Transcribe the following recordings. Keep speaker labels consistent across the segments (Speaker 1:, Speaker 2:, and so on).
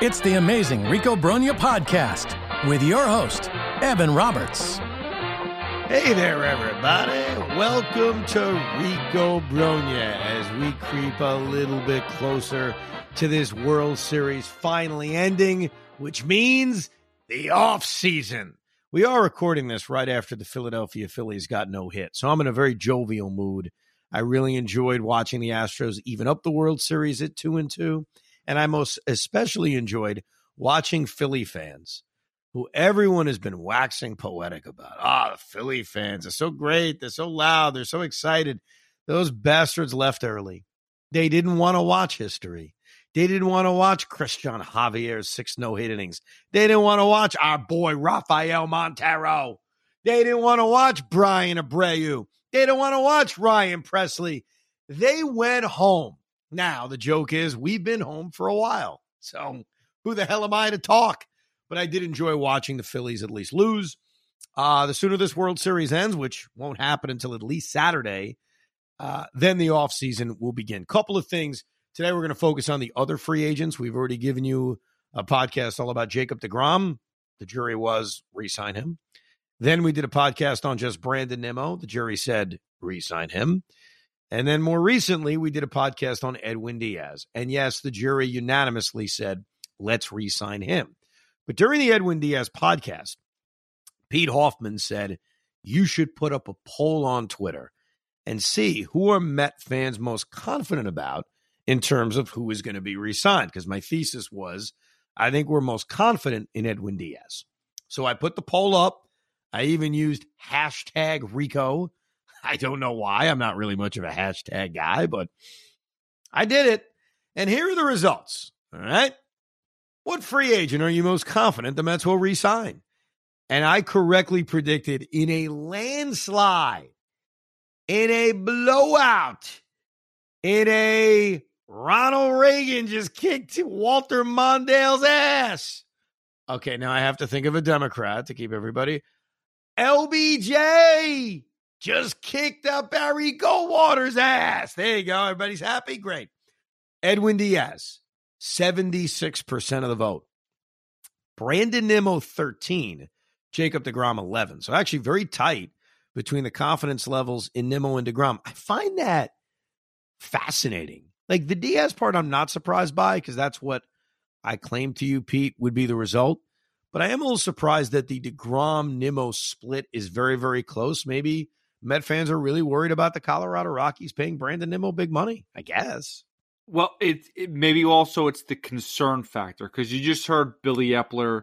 Speaker 1: It's the amazing Rico Brogna podcast with your host, Evan Roberts.
Speaker 2: Hey there, everybody. Welcome to Rico Brogna as we creep a little bit closer to this World Series finally ending, which means the off season. We are recording this right after the Philadelphia Phillies got no hit. So I'm in a very jovial mood. I really enjoyed watching the Astros even up the World Series at 2 and 2, and I most especially enjoyed watching Philly fans who everyone has been waxing poetic about. Ah, the Philly fans are so great. They're so loud. They're so excited. Those bastards left early. They didn't want to watch history. They didn't want to watch Cristian Javier's six no hit innings. They didn't want to watch our boy Rafael Montero. They didn't want to watch Bryan Abreu. They didn't want to watch Ryan Pressly. They went home. Now, the joke is we've been home for a while. So who the hell am I to talk? but I did enjoy watching the Phillies at least lose. Uh, the sooner this World Series ends, which won't happen until at least Saturday, uh, then the offseason will begin. Couple of things. Today we're going to focus on the other free agents. We've already given you a podcast all about Jacob DeGrom. The jury was re-sign him. Then we did a podcast on just Brandon Nimmo. The jury said re-sign him. And then more recently, we did a podcast on Edwin Diaz. And yes, the jury unanimously said, let's re-sign him. But during the Edwin Diaz podcast, Pete Hoffman said, You should put up a poll on Twitter and see who are Met fans most confident about in terms of who is going to be re signed. Because my thesis was, I think we're most confident in Edwin Diaz. So I put the poll up. I even used hashtag Rico. I don't know why. I'm not really much of a hashtag guy, but I did it. And here are the results. All right. What free agent are you most confident the Mets will re-sign? And I correctly predicted in a landslide, in a blowout, in a Ronald Reagan just kicked Walter Mondale's ass. Okay, now I have to think of a Democrat to keep everybody. LBJ just kicked up Barry Goldwater's ass. There you go. Everybody's happy. Great. Edwin Diaz 76% of the vote. Brandon Nimmo, 13. Jacob DeGrom, 11. So actually very tight between the confidence levels in Nimmo and DeGrom. I find that fascinating. Like the Diaz part, I'm not surprised by because that's what I claim to you, Pete, would be the result. But I am a little surprised that the DeGrom Nimmo split is very, very close. Maybe Met fans are really worried about the Colorado Rockies paying Brandon Nimmo big money, I guess.
Speaker 3: Well, it, it maybe also it's the concern factor because you just heard Billy Eppler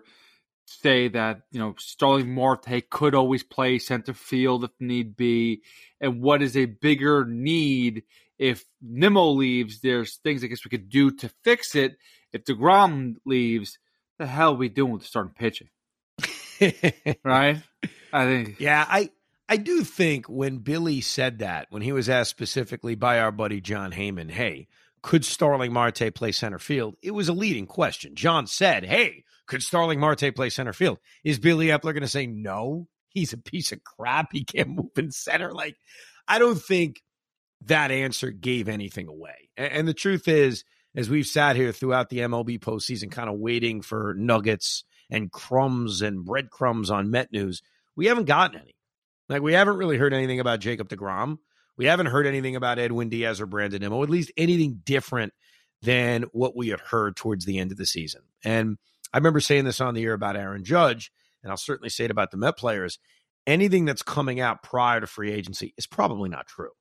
Speaker 3: say that you know Starling Marte could always play center field if need be, and what is a bigger need if Nimmo leaves? There's things I guess we could do to fix it. If Degrom leaves, the hell are we doing with starting pitching? right? I think.
Speaker 2: Yeah, I I do think when Billy said that, when he was asked specifically by our buddy Jon Heyman, hey, could Starling Marte play center field? It was a leading question. John said, Hey, could Starling Marte play center field? Is Billy Eppler going to say no? He's a piece of crap. He can't move in center. Like, I don't think that answer gave anything away. And, and the truth is, as we've sat here throughout the MLB postseason, kind of waiting for nuggets and crumbs and breadcrumbs on Met news, we haven't gotten any. Like, we haven't really heard anything about Jacob DeGrom. We haven't heard anything about Edwin Diaz or Brandon Nimmo, at least anything different than what we had heard towards the end of the season. And I remember saying this on the air about Aaron Judge, and I'll certainly say it about the Met players. Anything that's coming out prior to free agency is probably not true.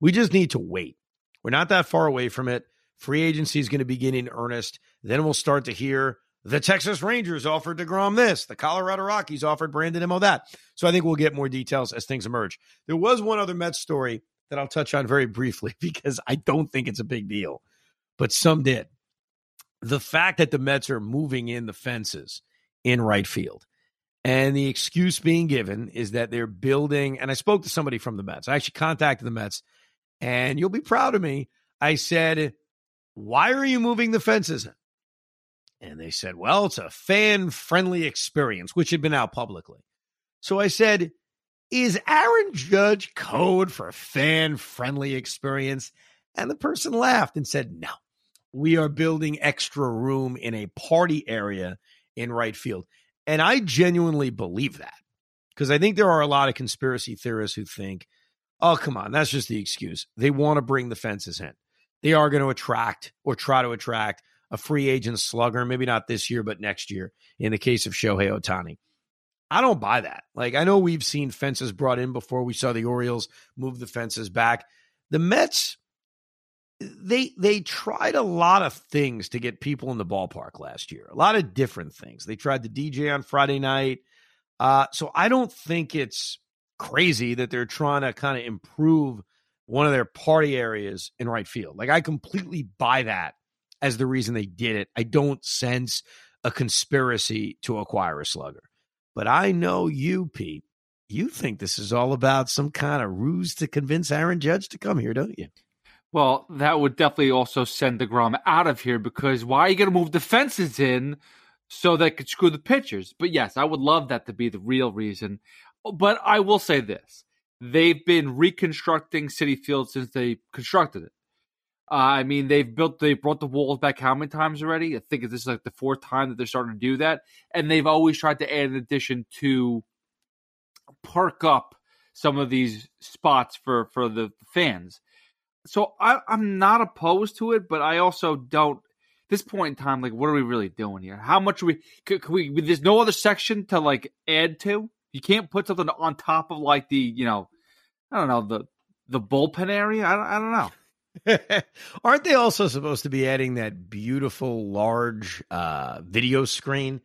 Speaker 2: We just need to wait. We're not that far away from it. Free agency is going to begin in earnest. Then we'll start to hear the Texas Rangers offered DeGrom this, the Colorado Rockies offered Brandon Nimmo that. So I think we'll get more details as things emerge. There was one other Mets story that I'll touch on very briefly because I don't think it's a big deal, but some did. The fact that the Mets are moving in the fences in right field. And the excuse being given is that they're building. And I spoke to somebody from the Mets. I actually contacted the Mets, and you'll be proud of me. I said, Why are you moving the fences? And they said, Well, it's a fan friendly experience, which had been out publicly. So I said, is Aaron Judge code for fan friendly experience? And the person laughed and said, No, we are building extra room in a party area in right field. And I genuinely believe that because I think there are a lot of conspiracy theorists who think, oh, come on, that's just the excuse. They want to bring the fences in. They are going to attract or try to attract a free agent slugger, maybe not this year, but next year in the case of Shohei Ohtani. I don't buy that. Like, I know we've seen fences brought in before. We saw the Orioles move the fences back. The Mets, they they tried a lot of things to get people in the ballpark last year. A lot of different things. They tried the DJ on Friday night. Uh, so I don't think it's crazy that they're trying to kind of improve one of their party areas in right field. Like I completely buy that as the reason they did it. I don't sense a conspiracy to acquire a slugger. But I know you, Pete. You think this is all about some kind of ruse to convince Aaron Judge to come here, don't you?
Speaker 3: Well, that would definitely also send the DeGrom out of here because why are you going to move the fences in so they could screw the pitchers? But yes, I would love that to be the real reason. Oh, but I will say this they've been reconstructing Citi Field since they constructed it. Uh, I mean, they've built, they brought the walls back how many times already? I think this is like the fourth time that they're starting to do that. And they've always tried to add an addition to perk up some of these spots for, for the fans. So I, I'm not opposed to it, but I also don't. This point in time, like, what are we really doing here? How much are we? Could, could we? There's no other section to like add to. You can't put something on top of like the, you know, I don't know the the bullpen area. I I don't know.
Speaker 2: Aren't they also supposed to be adding that beautiful large uh, video screen?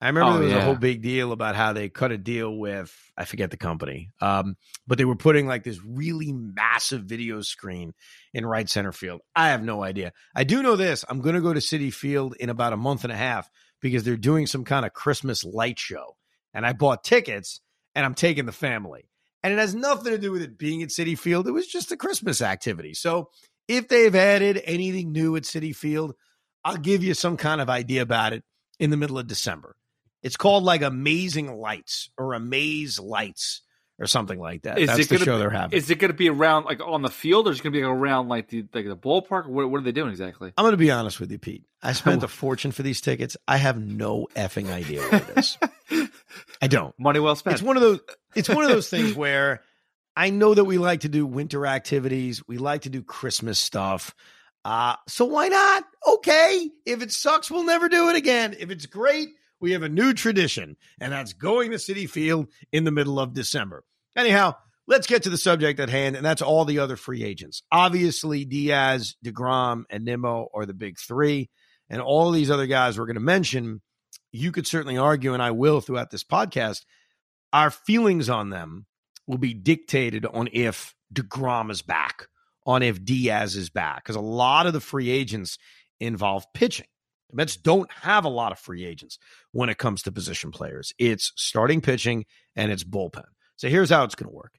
Speaker 2: I remember oh, there was yeah. a whole big deal about how they cut a deal with I forget the company, um, but they were putting like this really massive video screen in right center field. I have no idea. I do know this: I'm going to go to Citi Field in about a month and a half because they're doing some kind of Christmas light show, and I bought tickets and I'm taking the family. And it has nothing to do with it being at Citi Field. It was just a Christmas activity. So if they've added anything new at Citi Field, I'll give you some kind of idea about it in the middle of December. It's called like Amazing Lights or Amaze Lights or something like that. Is That's it the show they're having.
Speaker 3: Is it going to be around like on the field, or is it going to be around like the like the ballpark? What, what are they doing exactly?
Speaker 2: I'm going to be honest with you, Pete. I spent a fortune for these tickets. I have no effing idea what it is. I don't.
Speaker 3: Money well spent.
Speaker 2: It's one of those. It's one of those things where I know that we like to do winter activities. We like to do Christmas stuff. Uh, so why not? Okay. If it sucks, we'll never do it again. If it's great, we have a new tradition, and that's going to Citi Field in the middle of December. Anyhow, let's get to the subject at hand, and that's all the other free agents. Obviously, Diaz, DeGrom, and Nimmo are the big three. And all these other guys we're going to mention, you could certainly argue, and I will throughout this podcast, our feelings on them will be dictated on if DeGrom is back, on if Diaz is back, because a lot of the free agents involve pitching. The Mets don't have a lot of free agents when it comes to position players. It's starting pitching and it's bullpen. So here's how it's going to work.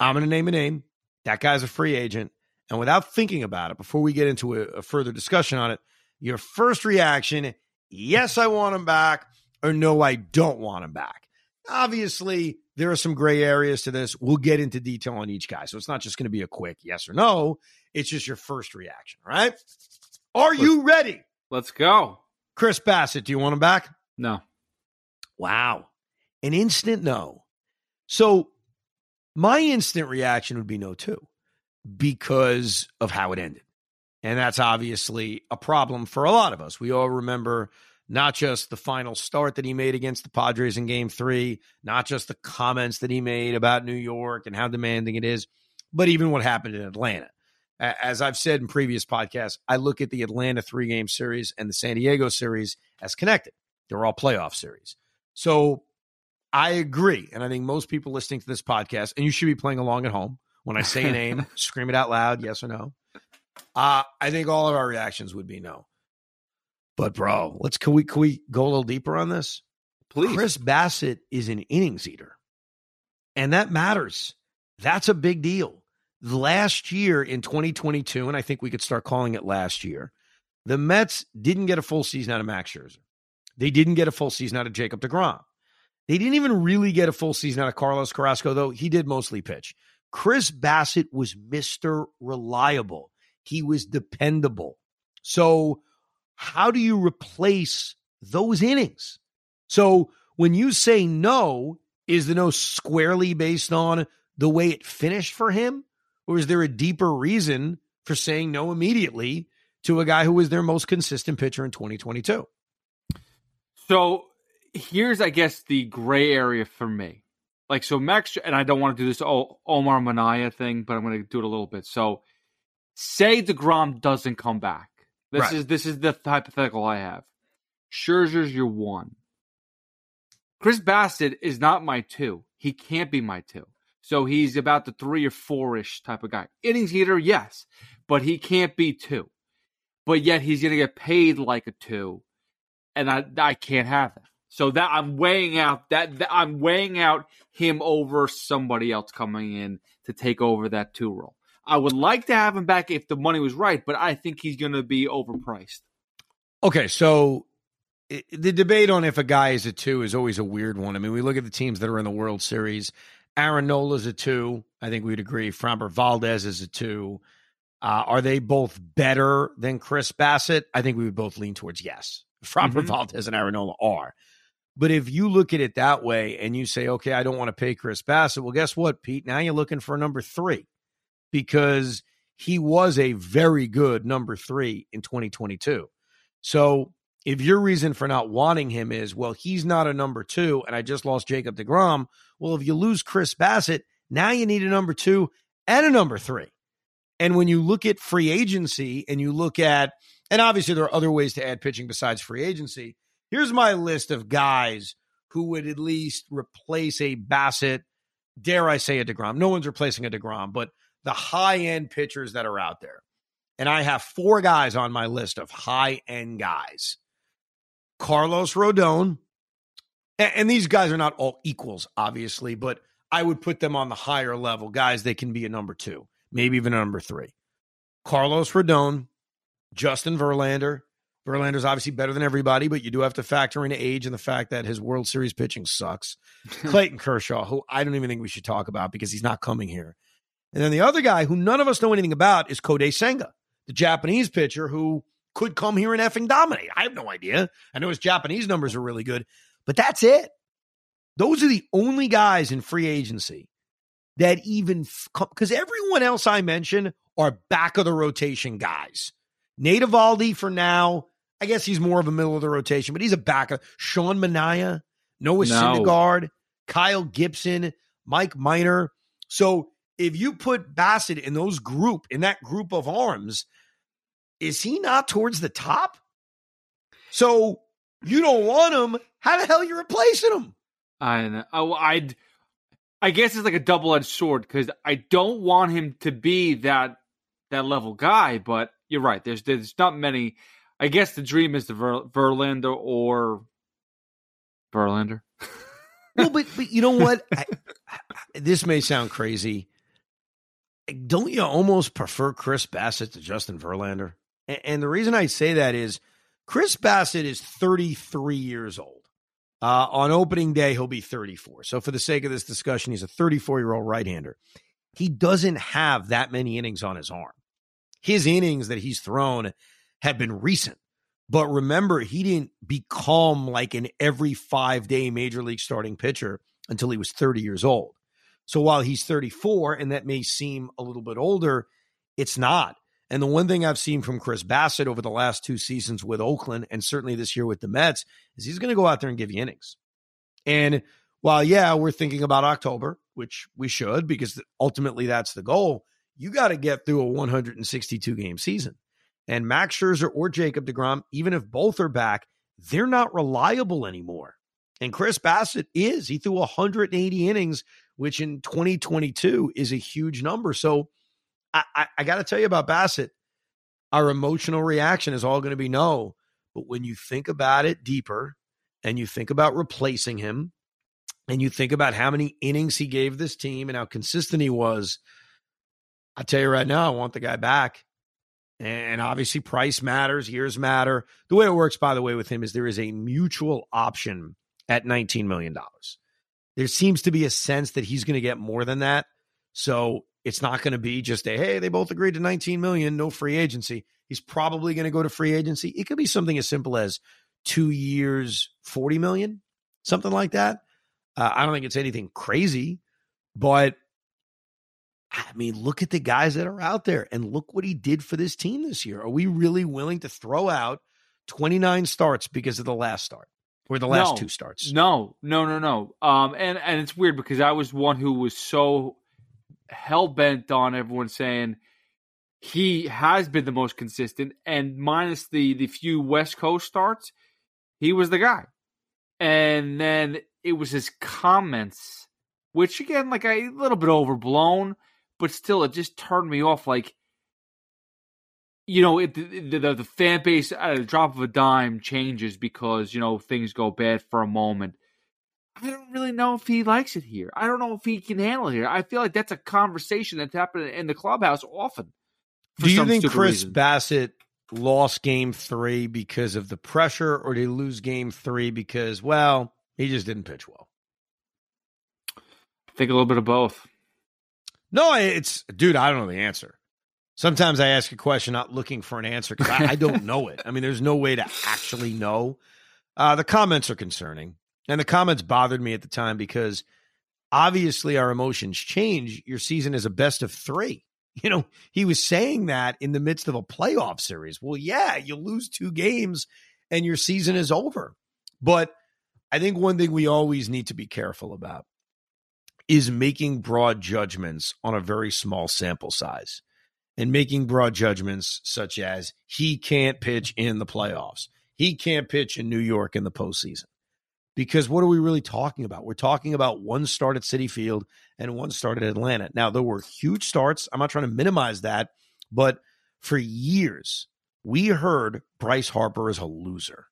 Speaker 2: I'm going to name a name. That guy's a free agent. And without thinking about it, before we get into a, a further discussion on it, your first reaction, yes, I want him back, or no, I don't want him back. Obviously, there are some gray areas to this. We'll get into detail on each guy. So it's not just going to be a quick yes or no. It's just your first reaction, right? Are you ready?
Speaker 3: Let's go.
Speaker 2: Chris Bassitt, do you want him back?
Speaker 3: No.
Speaker 2: Wow. An instant no. So my instant reaction would be no, too, because of how it ended. And that's obviously a problem for a lot of us. We all remember not just the final start that he made against the Padres in game three, not just the comments that he made about New York and how demanding it is, but even what happened in Atlanta. As I've said in previous podcasts, I look at the Atlanta three game series and the San Diego series as connected. They're all playoff series. So I agree. And I think most people listening to this podcast, and you should be playing along at home when I say a name, scream it out loud, yes or no. Uh, I think all of our reactions would be no. But bro, let's can we can we go a little deeper on this?
Speaker 3: Please.
Speaker 2: Chris Bassitt is an innings eater. And that matters. That's a big deal. Last year in 2022, and I think we could start calling it last year, the Mets didn't get a full season out of Max Scherzer. They didn't get a full season out of Jacob DeGrom. They didn't even really get a full season out of Carlos Carrasco, though he did mostly pitch. Chris Bassitt was Mr. Reliable. He was dependable. So how do you replace those innings? So when you say no, is the no squarely based on the way it finished for him? Or is there a deeper reason for saying no immediately to a guy who was their most consistent pitcher in 2022?
Speaker 3: So here's, I guess, the gray area for me. Like, so Max, and I don't want to do this Omar Minaya thing, but I'm going to do it a little bit. So, say DeGrom doesn't come back. This right. is this is the hypothetical I have. Scherzer's your one. Chris Bassitt is not my two. He can't be my two. So he's about the three or four ish type of guy. Innings eater, yes, but he can't be two. But yet he's going to get paid like a two, and I I can't have that. So that I'm weighing out that, that I'm weighing out him over somebody else coming in to take over that two role. I would like to have him back if the money was right, but I think he's going to be overpriced.
Speaker 2: Okay, so the debate on if a guy is a two is always a weird one. I mean, we look at the teams that are in the World Series. Aaron Nola's a two. I think we'd agree. Framber Valdez is a two. Uh, are they both better than Chris Bassitt? I think we would both lean towards yes. Framber mm-hmm. Valdez and Aaron Nola are. But if you look at it that way and you say, okay, I don't want to pay Chris Bassitt, well, guess what, Pete? Now you're looking for a number three because he was a very good number three in 2022. So if your reason for not wanting him is, well, he's not a number two and I just lost Jacob DeGrom, well, if you lose Chris Bassitt, now you need a number two and a number three. And when you look at free agency and you look at, and obviously there are other ways to add pitching besides free agency. Here's my list of guys who would at least replace a Bassitt, dare I say a DeGrom. No one's replacing a DeGrom, but the high end pitchers that are out there. And I have four guys on my list of high end guys Carlos Rodon. And these guys are not all equals, obviously, but I would put them on the higher level guys. They can be a number two, maybe even a number three. Carlos Rodon, Justin Verlander. Verlander's obviously better than everybody, but you do have to factor in age and the fact that his World Series pitching sucks. Clayton Kershaw, who I don't even think we should talk about because he's not coming here. And then the other guy who none of us know anything about is Kodai Senga, the Japanese pitcher who could come here and effing dominate. I have no idea. I know his Japanese numbers are really good, but that's it. Those are the only guys in free agency that even because everyone else I mentioned are back of the rotation guys. Nate Eovaldi for now. I guess he's more of a middle of the rotation, but he's a back of Sean Manaea, Noah no. Syndergaard, Kyle Gibson, Mike Minor. So if you put Bassitt in those group, in that group of arms, is he not towards the top? So you don't want him. How the hell are you replacing him?
Speaker 3: I know. Oh, I'd. I guess it's like a double edged sword because I don't want him to be that that level guy. But you're right. There's there's not many. I guess the dream is the Ver, Verlander or Verlander.
Speaker 2: well, but but you know what? I, I, this may sound crazy don't you almost prefer Chris Bassitt to Justin Verlander? And, the reason I say that is Chris Bassitt is 33 years old. Uh, on opening day, he'll be 34. So, for the sake of this discussion, he's a 34 year old right hander. He doesn't have that many innings on his arm. His innings that he's thrown have been recent. But remember, he didn't become like an every five day major league starting pitcher until he was 30 years old. So while he's 34 and that may seem a little bit older, it's not. And the one thing I've seen from Chris Bassitt over the last two seasons with Oakland and certainly this year with the Mets is he's going to go out there and give you innings. And while, yeah, we're thinking about October, which we should because ultimately that's the goal, you got to get through a 162 game season. And Max Scherzer or Jacob DeGrom, even if both are back, they're not reliable anymore. And Chris Bassitt is. He threw 180 innings which in 2022 is a huge number. So I, I, I got to tell you about Bassitt. Our emotional reaction is all going to be no. But when you think about it deeper and you think about replacing him and you think about how many innings he gave this team and how consistent he was, I tell you right now, I want the guy back. And obviously, price matters, years matter. The way it works, by the way, with him is there is a mutual option at $19 million there seems to be a sense that he's going to get more than that. So it's not going to be just a hey, they both agreed to 19 million, no free agency. He's probably going to go to free agency. It could be something as simple as two years, 40 million, something like that. Uh, I don't think it's anything crazy, but I mean, look at the guys that are out there and look what he did for this team this year. Are we really willing to throw out 29 starts because of the last start or the last
Speaker 3: No.
Speaker 2: two starts?
Speaker 3: No, no, no, no. Um, and and it's weird because I was one who was so hell bent on everyone saying he has been the most consistent, and minus the the few West Coast starts, he was the guy. And then it was his comments, which again, like a little bit overblown, but still, it just turned me off. Like, you know, it, the, the the fan base at a drop of a dime changes because you know things go bad for a moment. I don't really know if he likes it here. I don't know if he can handle it here. I feel like that's a conversation that's happening in the clubhouse often.
Speaker 2: Do you think Chris
Speaker 3: reason.
Speaker 2: Bassitt lost game three because of the pressure, or did he lose game three because, well, he just didn't pitch well?
Speaker 3: I think a little bit of both.
Speaker 2: No, it's, dude, I don't know the answer. Sometimes I ask a question not looking for an answer because I, I don't know it. I mean, there's no way to actually know. Uh, the comments are concerning, and the comments bothered me at the time because obviously our emotions change. Your season is a best of three. You know, he was saying that in the midst of a playoff series. Well, yeah, you lose two games and your season is over. But I think one thing we always need to be careful about is making broad judgments on a very small sample size and making broad judgments such as he can't pitch in the playoffs. He can't pitch in New York in the postseason. Because what are we really talking about? We're talking about one start at Citi Field and one start at Atlanta. Now, there were huge starts. I'm not trying to minimize that, but for years, we heard Bryce Harper is a loser.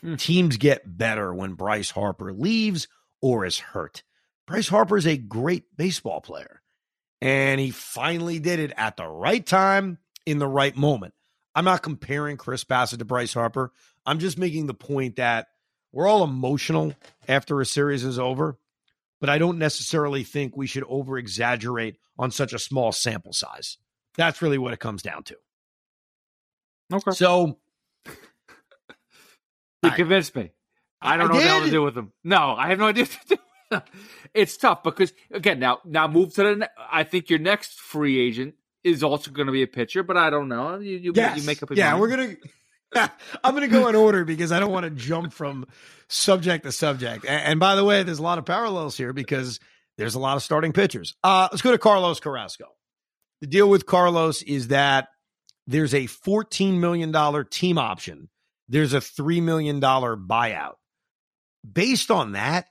Speaker 3: Hmm.
Speaker 2: Teams get better when Bryce Harper leaves or is hurt. Bryce Harper is a great baseball player, and he finally did it at the right time in the right moment. I'm not comparing Chris Bassitt to Bryce Harper. I'm just making the point that we're all emotional after a series is over, but I don't necessarily think we should over exaggerate on such a small sample size. That's really what it comes down to.
Speaker 3: Okay.
Speaker 2: So,
Speaker 3: You convinced me. I don't
Speaker 2: I
Speaker 3: know what to
Speaker 2: did.
Speaker 3: do with them. No, I have no idea. What to do with them. It's tough because again, now now move to the. Ne- I think your next free agent is also going to be a pitcher, but I don't know. You you, you make up.
Speaker 2: Yeah,
Speaker 3: mind.
Speaker 2: we're gonna. I'm gonna go in order because I don't want to jump from subject to subject. And, and by the way, there's a lot of parallels here because there's a lot of starting pitchers. Uh, let's go to Carlos Carrasco. The deal with Carlos is that there's a 14 million dollar team option. There's a three million dollar buyout. Based on that,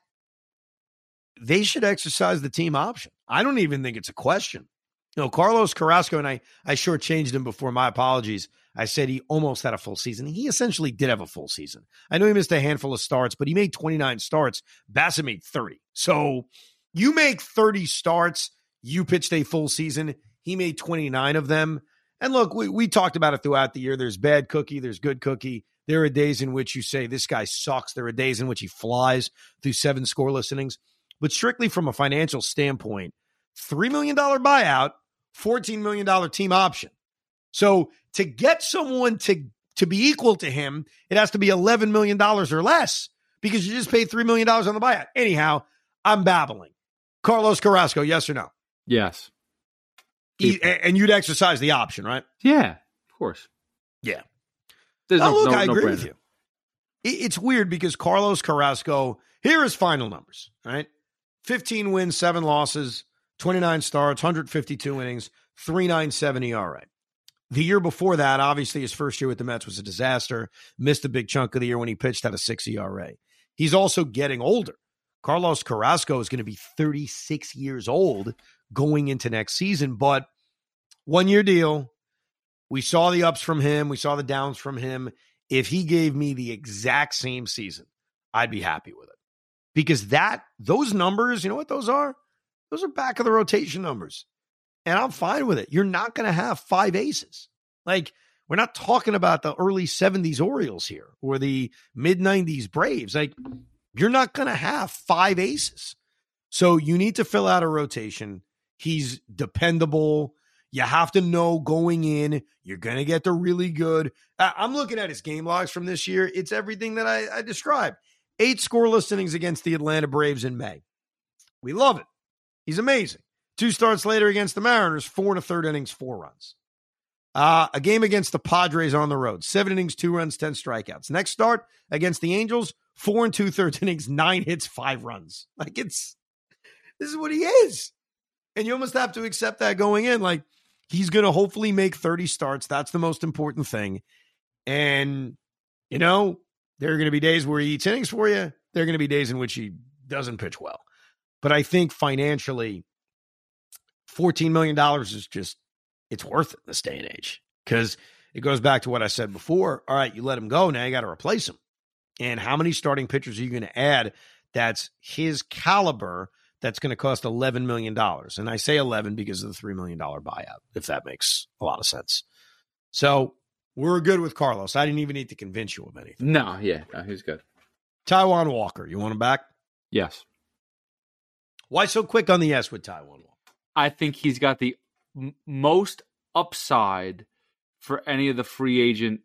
Speaker 2: they should exercise the team option. I don't even think it's a question. No, Carlos Carrasco, and I, I shortchanged him before. My apologies. I said he almost had a full season. He essentially did have a full season. I know he missed a handful of starts, but he made 29 starts. Bassitt made 30. So you make 30 starts, you pitched a full season. He made 29 of them. And look, we, we talked about it throughout the year. There's bad cookie, there's good cookie. There are days in which you say, this guy sucks. There are days in which he flies through seven scoreless innings. But strictly from a financial standpoint, $3 million buyout, $14 million team option. So to get someone to, to be equal to him, it has to be $11 million or less because you just paid $3 million on the buyout. Anyhow, I'm babbling. Carlos Carrasco, yes or no?
Speaker 3: yes.
Speaker 2: E- and you'd exercise the option, right?
Speaker 3: Yeah, of course.
Speaker 2: Yeah.
Speaker 3: There's
Speaker 2: Oh,
Speaker 3: no,
Speaker 2: look,
Speaker 3: no,
Speaker 2: I
Speaker 3: no
Speaker 2: agree with you. It's weird because Carlos Carrasco, here is final numbers, right? 15 wins, seven losses, 29 starts, 152 innings, 397 ERA. The year before that, obviously, his first year with the Mets was a disaster. Missed a big chunk of the year when he pitched at a six ERA. He's also getting older. Carlos Carrasco is going to be 36 years old going into next season, but one year deal. We saw the ups from him, we saw the downs from him. If he gave me the exact same season, I'd be happy with it. Because that those numbers, you know what those are? Those are back of the rotation numbers. And I'm fine with it. You're not going to have five aces. Like we're not talking about the early 70s Orioles here or the mid 90s Braves. Like you're not going to have five aces. So you need to fill out a rotation. He's dependable. You have to know going in, you're going to get the really good. I'm looking at his game logs from this year. It's everything that I, I described. Eight scoreless innings against the Atlanta Braves in May. We love it. He's amazing. Two starts later against the Mariners, four and a third innings, four runs. Uh, a game against the Padres on the road, seven innings, two runs, 10 strikeouts. Next start against the Angels, four and two thirds innings, nine hits, five runs. Like it's, this is what he is. And you almost have to accept that going in. Like he's going to hopefully make 30 starts. That's the most important thing. And, you know, there are going to be days where he eats innings for you. There are going to be days in which he doesn't pitch well. But I think financially, $14 million is just, it's worth it in this day and age because it goes back to what I said before. All right, you let him go. Now you got to replace him. And how many starting pitchers are you going to add that's his caliber that's going to cost $11 million? And I say 11 because of the $3 million buyout, if that makes a lot of sense. So we're good with Carlos. I didn't even need to convince you of anything.
Speaker 3: No, yeah, no, he's good.
Speaker 2: Taijuan Walker, you want him back?
Speaker 3: Yes.
Speaker 2: Why so quick on the yes with Taijuan Walker?
Speaker 3: I think he's got the m- most upside for any of the free agent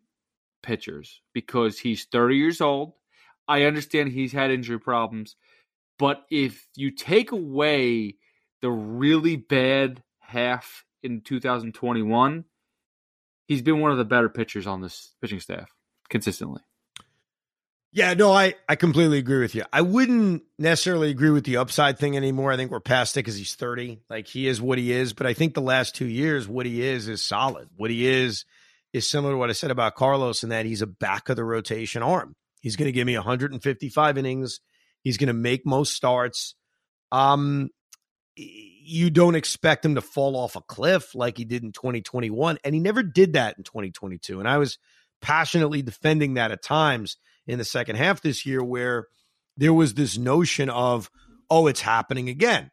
Speaker 3: pitchers because he's 30 years old. I understand he's had injury problems, but if you take away the really bad half in 2021, he's been one of the better pitchers on this pitching staff consistently.
Speaker 2: Yeah, no, I, I completely agree with you. I wouldn't necessarily agree with the upside thing anymore. I think we're past it because he's 30. Like he is what he is. But I think the last two years, what he is is solid. What he is is similar to what I said about Carlos in that he's a back of the rotation arm. He's going to give me 155 innings. He's going to make most starts. Um, you don't expect him to fall off a cliff like he did in 2021. And he never did that in 2022. And I was passionately defending that at times in the second half this year, where there was this notion of, oh, it's happening again.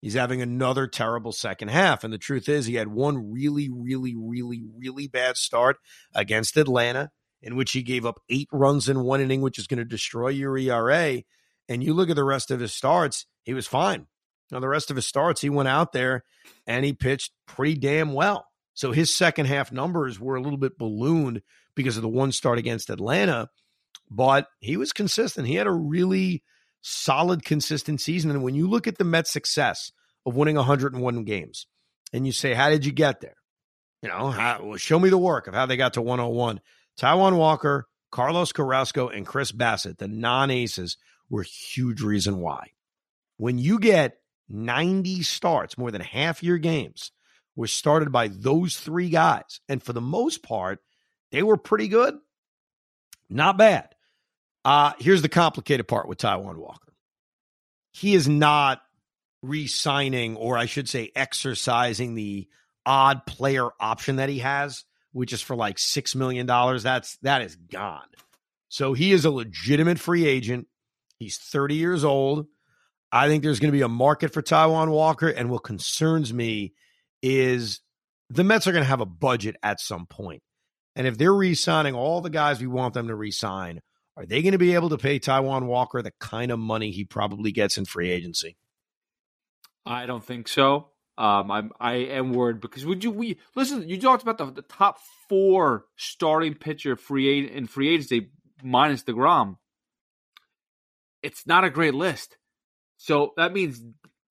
Speaker 2: He's having another terrible second half. And the truth is, he had one really, really, really, really bad start against Atlanta, in which he gave up eight runs in one inning, which is going to destroy your ERA. And you look at the rest of his starts, he was fine. Now, the rest of his starts, he went out there and he pitched pretty damn well. So his second half numbers were a little bit ballooned because of the one start against Atlanta, but he was consistent. He had a really solid, consistent season. And when you look at the Mets' success of winning 101 games, and you say, How did you get there? You know, how, well, show me the work of how they got to 101. Taijuan Walker, Carlos Carrasco, and Chris Bassitt, the non aces, were huge reason why. When you get 90 starts, more than half your games were started by those three guys. And for the most part, they were pretty good. Not bad. Uh, here's the complicated part with Taijuan Walker. He is not re signing, or I should say, exercising the odd player option that he has, which is for like $6 million. That's that is gone. So he is a legitimate free agent. He's 30 years old. I think there's going to be a market for Taijuan Walker. And what concerns me is the Mets are going to have a budget at some point. And if they're re signing all the guys we want them to re sign, are they going to be able to pay Taijuan Walker the kind of money he probably gets in free agency?
Speaker 3: I don't think so. Um, I'm I am worried because would you we listen? You talked about the, the top four starting pitcher free in free agency minus deGrom. It's not a great list. So that means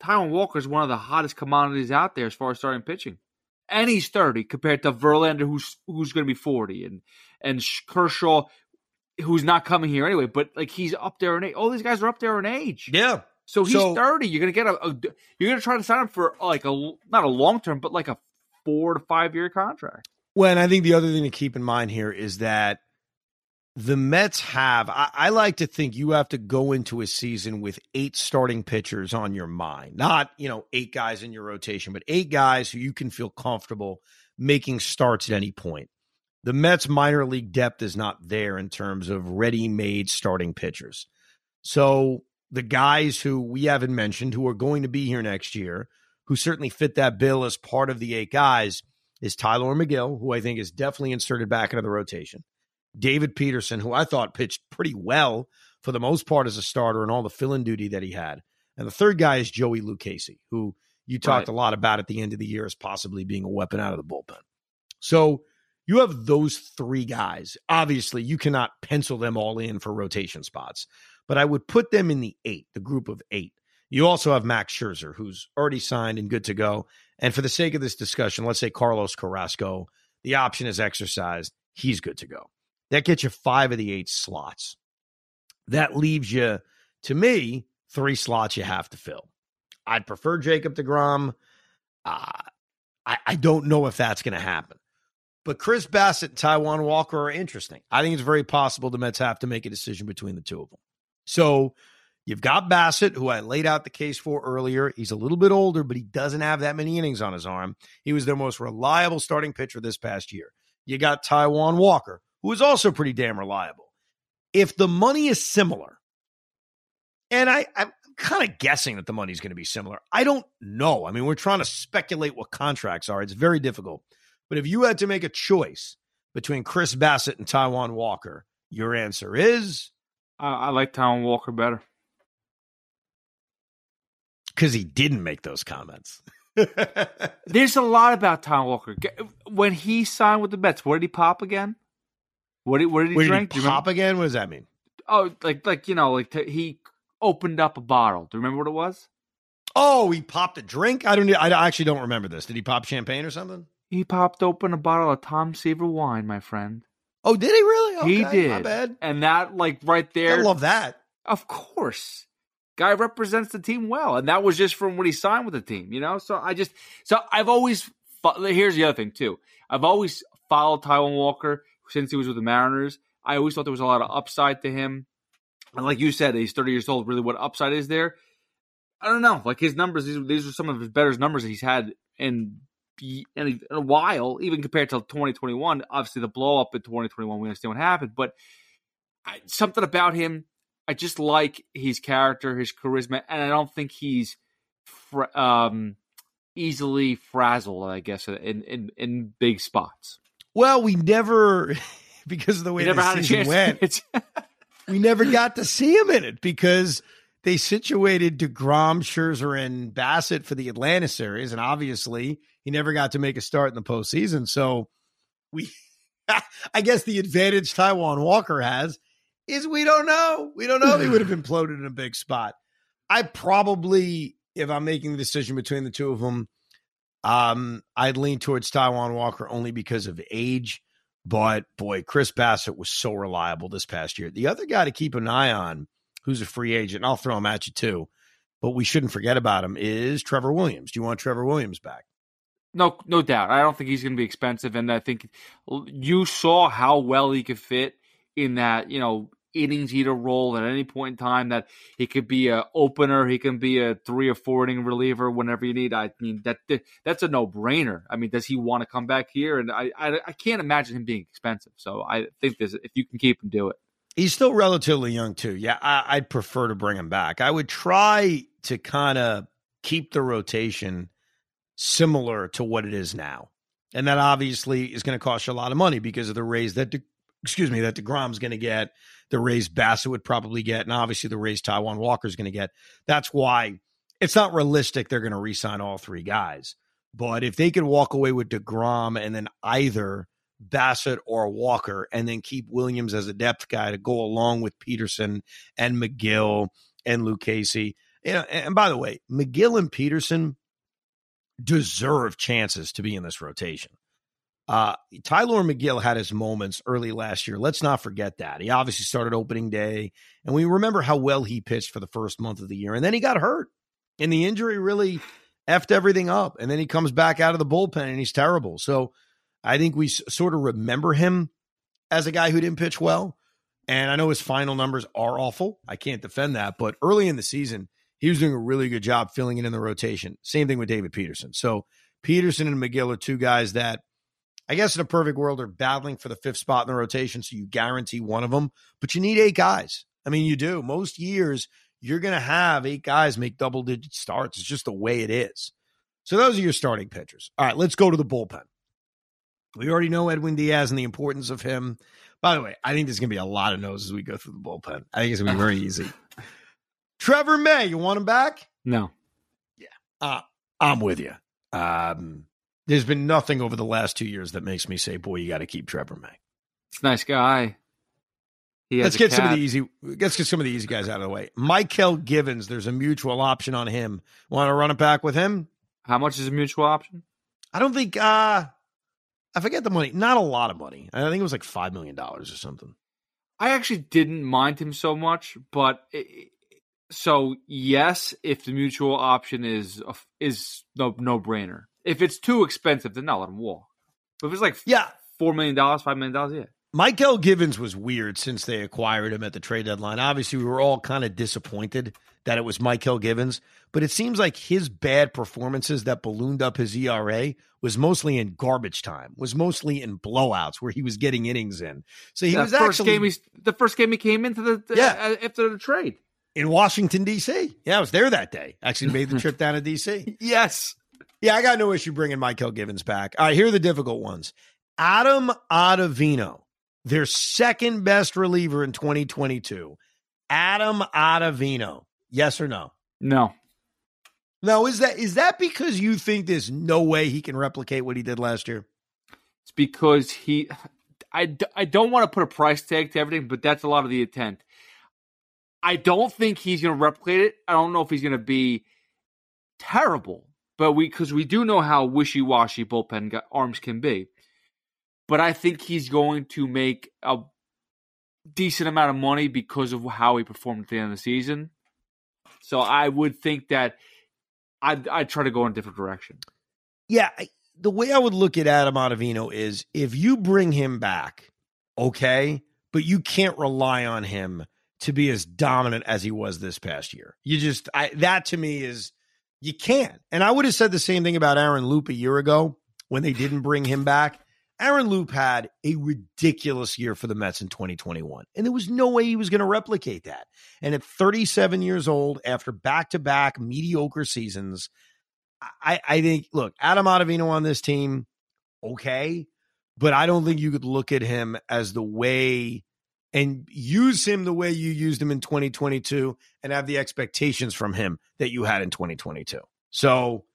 Speaker 3: Taijuan Walker is one of the hottest commodities out there as far as starting pitching. And he's 30 compared to Verlander, who's who's going to be 40, and and Kershaw, who's not coming here anyway. But like he's up there in age. All these guys are up there in age.
Speaker 2: Yeah.
Speaker 3: So he's so, 30. You're going to get a, a, you're going to try to sign him for like a not a long term, but like a four to five year contract.
Speaker 2: Well, and I think the other thing to keep in mind here is that the Mets have, I, I, like to think you have to go into a season with eight starting pitchers on your mind. Not, you know, eight guys in your rotation, but eight guys who you can feel comfortable making starts at any point. The Mets minor league depth is not there in terms of ready made starting pitchers. So the guys who we haven't mentioned who are going to be here next year, who certainly fit that bill as part of the eight guys, is Tylor Megill, who I think is definitely inserted back into the rotation. David Peterson, who I thought pitched pretty well for the most part as a starter and all the fill in duty that he had. And the third guy is Joey Lucchesi, who you talked
Speaker 3: Right.
Speaker 2: a lot about at the end of the year as possibly being a weapon out of the bullpen. So you have those three guys. Obviously, you cannot pencil them all in for rotation spots, but I would put them in the eight, the group of eight. You also have Max Scherzer, who's already signed and good to go. And for the sake of this discussion, let's say Carlos Carrasco, the option is exercised. He's good to go. That gets you five of the eight slots. That leaves you, to me, three slots you have to fill. I'd prefer Jacob DeGrom. Uh, I, I don't know if that's going to happen. But Chris Bassitt and Taijuan Walker are interesting. I think it's very possible the Mets have to make a decision between the two of them. So you've got Bassitt, who I laid out the case for earlier. He's a little bit older, but he doesn't have that many innings on his arm. He was their most reliable starting pitcher this past year. You got Taijuan Walker, who is also pretty damn reliable. If the money is similar, and I, I'm kind of guessing that the money's going to be similar. I don't know. I mean, we're trying to speculate what contracts are. It's very difficult. But if you had to make a choice between Chris Bassitt and Taijuan Walker, your answer is
Speaker 3: I, I like Taijuan Walker better.
Speaker 2: because he didn't make those comments.
Speaker 3: There's a lot about Taijuan Walker. When he signed with the Mets, where did he pop again? What did, what did he
Speaker 2: Where did he
Speaker 3: drink? You remember?
Speaker 2: pop again? What does that mean?
Speaker 3: Oh, like like you know, like t- he opened up a bottle. Do you remember what it was?
Speaker 2: Oh, he popped a drink. I don't. I actually don't remember this. Did he pop champagne or something?
Speaker 3: He popped open a bottle of Tom Seaver wine, my friend.
Speaker 2: Oh, did he really?
Speaker 3: he did.
Speaker 2: My bad.
Speaker 3: And that, like right there.
Speaker 2: I love that.
Speaker 3: of course, guy represents the team well, and that was just from when he signed with the team. You know, so I just so I've always here's the other thing too. I've always followed Taijuan Walker since he was with the Mariners. I always thought there was a lot of upside to him. And like you said, he's 30 years old. Really, what upside is there? I don't know. Like his numbers, these, these are some of his better numbers that he's had in, in, a, while, even compared to 2021. Obviously, the blow up in 2021, we understand what happened. But I, something about him, I just like his character, his charisma, and I don't think he's fr- um, easily frazzled, I guess, in, in, in big spots.
Speaker 2: Well, we never, because of the way
Speaker 3: never
Speaker 2: the season went, we never got to see him in it because they situated DeGrom, Scherzer, and Bassitt for the Atlanta series. And obviously, he never got to make a start in the postseason. So we, I guess the advantage Taijuan Walker has is we don't know. We don't know if he would have imploded in a big spot. I probably, if I'm making the decision between the two of them, um, I'd lean towards Taijuan Walker only because of age. But boy, Chris Bassitt was so reliable this past year. The other guy to keep an eye on, who's a free agent, I'll throw him at you too, but we shouldn't forget about him, is Trevor Williams. Do you want Trevor Williams back?
Speaker 3: No, no doubt. I don't think he's going to be expensive, and I think you saw how well he could fit in that you know innings eater role at any point in time. That he could be a opener, he can be a three or four inning reliever whenever you need. I mean that that's a no brainer. I mean, does he want to come back here? And I, I I can't imagine him being expensive. So I think this if you can keep him, do it.
Speaker 2: He's still relatively young too. Yeah, I, I'd prefer to bring him back. I would try to kind of keep the rotation similar to what it is now, and that obviously is going to cost you a lot of money because of the raise that, De, excuse me, that Degrom's going to get, the raise Bassitt would probably get, and obviously the raise Taijuan Walker's going to get. That's why it's not realistic they're going to re-sign all three guys. But if they could walk away with Degrom and then either Bassitt or Walker, and then keep Williams as a depth guy to go along with Peterson and Megill and Lucchesi. You know, and by the way, Megill and Peterson deserve chances to be in this rotation. Uh, Tylor Megill had his moments early last year. Let's not forget that. He obviously started opening day, and we remember how well he pitched for the first month of the year. And then he got hurt, and the injury really effed everything up. And then he comes back out of the bullpen, and he's terrible. So I think we s- sort of remember him as a guy who didn't pitch well. And I know his final numbers are awful. I can't defend that. But early in the season, he was doing a really good job filling it in the rotation. Same thing with David Peterson. So Peterson and Megill are two guys that I guess in a perfect world are battling for the fifth spot in the rotation. So you guarantee one of them, but you need eight guys. I mean, you do. Most years, you're going to have eight guys make double digit starts. It's just the way it is. So those are your starting pitchers. All right, let's go to the bullpen. We already know Edwin Diaz and the importance of him. By the way, I think there's going to be a lot of no's as we go through the bullpen. I think it's going to be very easy. Trevor May, you want him back?
Speaker 3: No, Yeah.
Speaker 2: Uh, I'm with you. Um, there's been nothing over the last two years that makes me say, boy, you got to keep Trevor May.
Speaker 3: It's a nice guy.
Speaker 2: Let's get cat. some of the easy. Let's get some of the easy guys out of the way. Mychal Givens. There's a mutual option on him. Want to run it back with him?
Speaker 3: How much is a mutual option?
Speaker 2: I don't think. uh I forget the money. Not a lot of money. I think it was like five million dollars or something.
Speaker 3: I actually didn't mind him so much, but it, so yes, if the mutual option is is no no brainer. If it's too expensive, then not let him walk. But if it's like
Speaker 2: yeah,
Speaker 3: four million dollars, five million dollars, yeah.
Speaker 2: Mychal Givens was weird since they acquired him at the trade deadline. Obviously, we were all kind of disappointed that it was Mychal Givens, but it seems like his bad performances that ballooned up his ERA was mostly in garbage time, was mostly in blowouts where he was getting innings in. So he was
Speaker 3: first
Speaker 2: actually
Speaker 3: game he, the first game he came into the, the
Speaker 2: yeah.
Speaker 3: Uh, after the trade
Speaker 2: in Washington D.C. Yeah, I was there that day. Actually, made the trip down to D.C.
Speaker 3: yes.
Speaker 2: Yeah, I got no issue bringing Mychal Givens back. All right, here are the difficult ones. Adam Ottavino their second best reliever in 2022, Adam Ottavino. Yes or no?
Speaker 3: No.
Speaker 2: Now, is that is that because you think there's no way he can replicate what he did last year?
Speaker 3: It's because he. I, I don't want to put a price tag to everything, but that's a lot of the intent. I don't think he's going to replicate it. I don't know if he's going to be terrible, but we because we do know how wishy washy bullpen arms can be but I think he's going to make a decent amount of money because of how he performed at the end of the season. So I would think that I'd, I'd try to go in a different direction.
Speaker 2: Yeah. The way I would look at Adam Ottavino is if you bring him back, okay, but you can't rely on him to be as dominant as he was this past year. You just, I, that to me is, you can't. And I would have said the same thing about Aaron Loup a year ago when they didn't bring him back. Aaron Loup had a ridiculous year for the Mets in 2021, and there was no way he was going to replicate that. And at 37 years old, after back to back mediocre seasons, I, I think, look, Adam Ottavino on this team, okay, but I don't think you could look at him as the way and use him the way you used him in 2022 and have the expectations from him that you had in 2022. So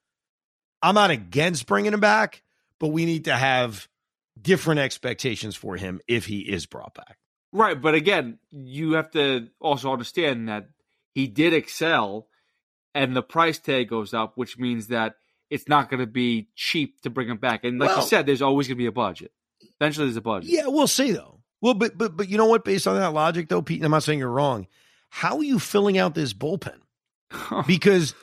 Speaker 2: I'm not against bringing him back, but we need to have different expectations for him if he is brought back.
Speaker 3: Right, but again, you have to also understand that he did excel and the price tag goes up, which means that it's not going to be cheap to bring him back. And like well, you said, there's always going to be a budget. Eventually, there's a budget.
Speaker 2: Yeah, we'll see though. Well, but but but you know what? Based on that logic, though, Pete, I'm not saying you're wrong. How are you filling out this bullpen? because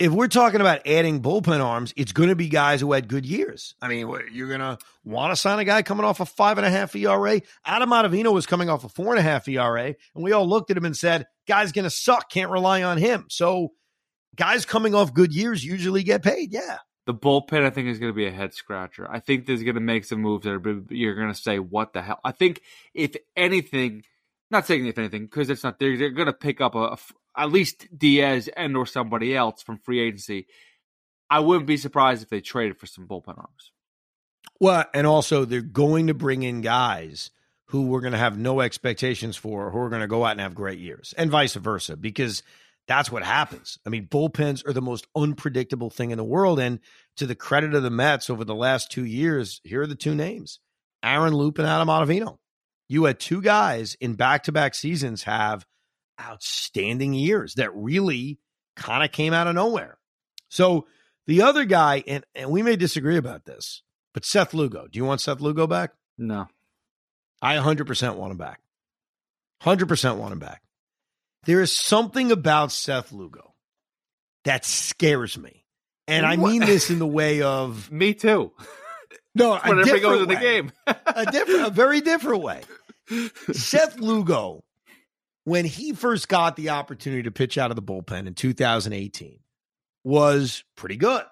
Speaker 2: if we're talking about adding bullpen arms, it's going to be guys who had good years. I mean, you're going to want to sign a guy coming off a five and a half ERA. Adam Ottavino was coming off a four and a half ERA, and we all looked at him and said, "Guy's going to suck. Can't rely on him." So, guys coming off good years usually get paid. Yeah.
Speaker 3: The bullpen, I think, is going to be a head scratcher. I think there's going to make some moves that are, you're going to say, "What the hell?" I think, if anything, not saying if anything, because it's not. They're, they're going to pick up a, at least Diaz and or somebody else from free agency. I wouldn't be surprised if they traded for some bullpen arms.
Speaker 2: Well, and also they're going to bring in guys who we're going to have no expectations for, who are going to go out and have great years, and vice versa, because that's what happens. I mean, bullpens are the most unpredictable thing in the world. And to the credit of the Mets over the last two years, here are the two names Aaron Loup and Adam Ottavino. You had two guys in back to back seasons have outstanding years that really kind of came out of nowhere. So the other guy, and, and we may disagree about this, but Seth Lugo. Do you want Seth Lugo back?
Speaker 3: No.
Speaker 2: I 100% want him back. 100% want him back. There is something about Seth Lugo that scares me. And I mean this in the way of
Speaker 3: me too.
Speaker 2: No, he goes in
Speaker 3: the game,
Speaker 2: a different, a very different way. Seth Lugo when he first got the opportunity to pitch out of the bullpen in 2018 was pretty good.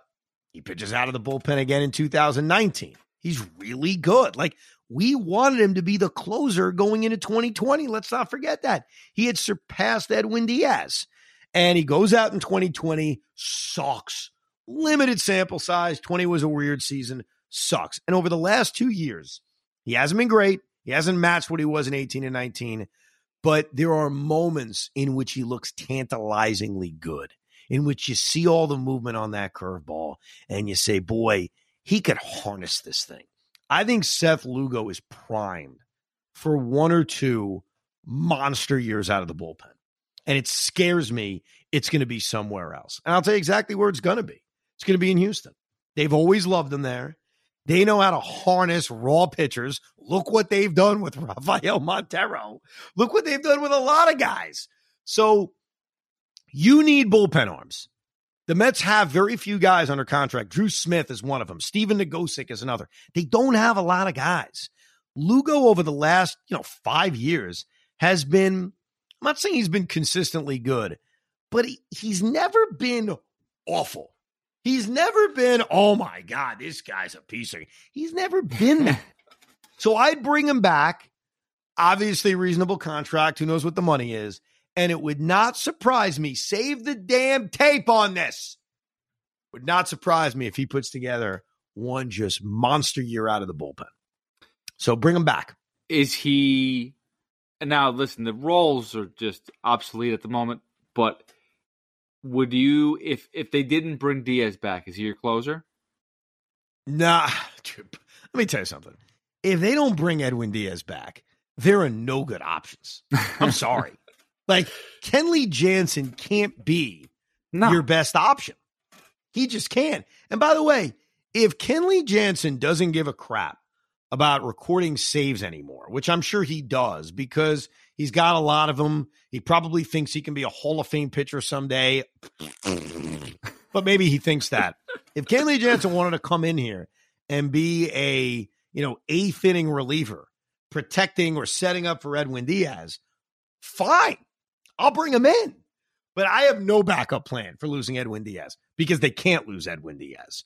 Speaker 2: He pitches out of the bullpen again in 2019. He's really good. Like we wanted him to be the closer going into 2020. Let's not forget that. He had surpassed Edwin Diaz. And he goes out in 2020, sucks. Limited sample size. 20 was a weird season, sucks. And over the last two years, he hasn't been great. He hasn't matched what he was in 18 and 19 but there are moments in which he looks tantalizingly good. in which you see all the movement on that curveball and you say, boy, he could harness this thing. I think Seth Lugo is primed for one or two monster years out of the bullpen. And it scares me it's going to be somewhere else. And I'll tell you exactly where it's going to be. It's going to be in Houston. They've always loved him there. They know how to harness raw pitchers. Look what they've done with Rafael Montero. Look what they've done with a lot of guys. So you need bullpen arms. The Mets have very few guys under contract. Drew Smith is one of them. Stephen Nogosek is another. They don't have a lot of guys. Lugo over the last, you know, five years has been, I'm not saying he's been consistently good, but he, he's never been awful. He's never been, oh my God, this guy's a piece of. He's never been that. so I'd bring him back. Obviously, reasonable contract. Who knows what the money is? And it would not surprise me. Save the damn tape on this. Would not surprise me if he puts together one just monster year out of the bullpen. So bring him back.
Speaker 3: Is he? And now, listen, the roles are just obsolete at the moment. But would you, if if they didn't bring Diaz back, is he your closer?
Speaker 2: Nah. Let me tell you something. If they don't bring Edwin Diaz back, there are no good options. I'm sorry. Like Kenley Jansen can't be no. your best option. He just can't. And by the way, if Kenley Jansen doesn't give a crap about recording saves anymore, which I'm sure he does because he's got a lot of them. He probably thinks he can be a Hall of Fame pitcher someday. but maybe he thinks that. If Kenley Jansen wanted to come in here and be a, you know, eighth inning reliever, protecting or setting up for Edwin Diaz, fine. I'll bring him in. But I have no backup plan for losing Edwin Diaz because they can't lose Edwin Diaz.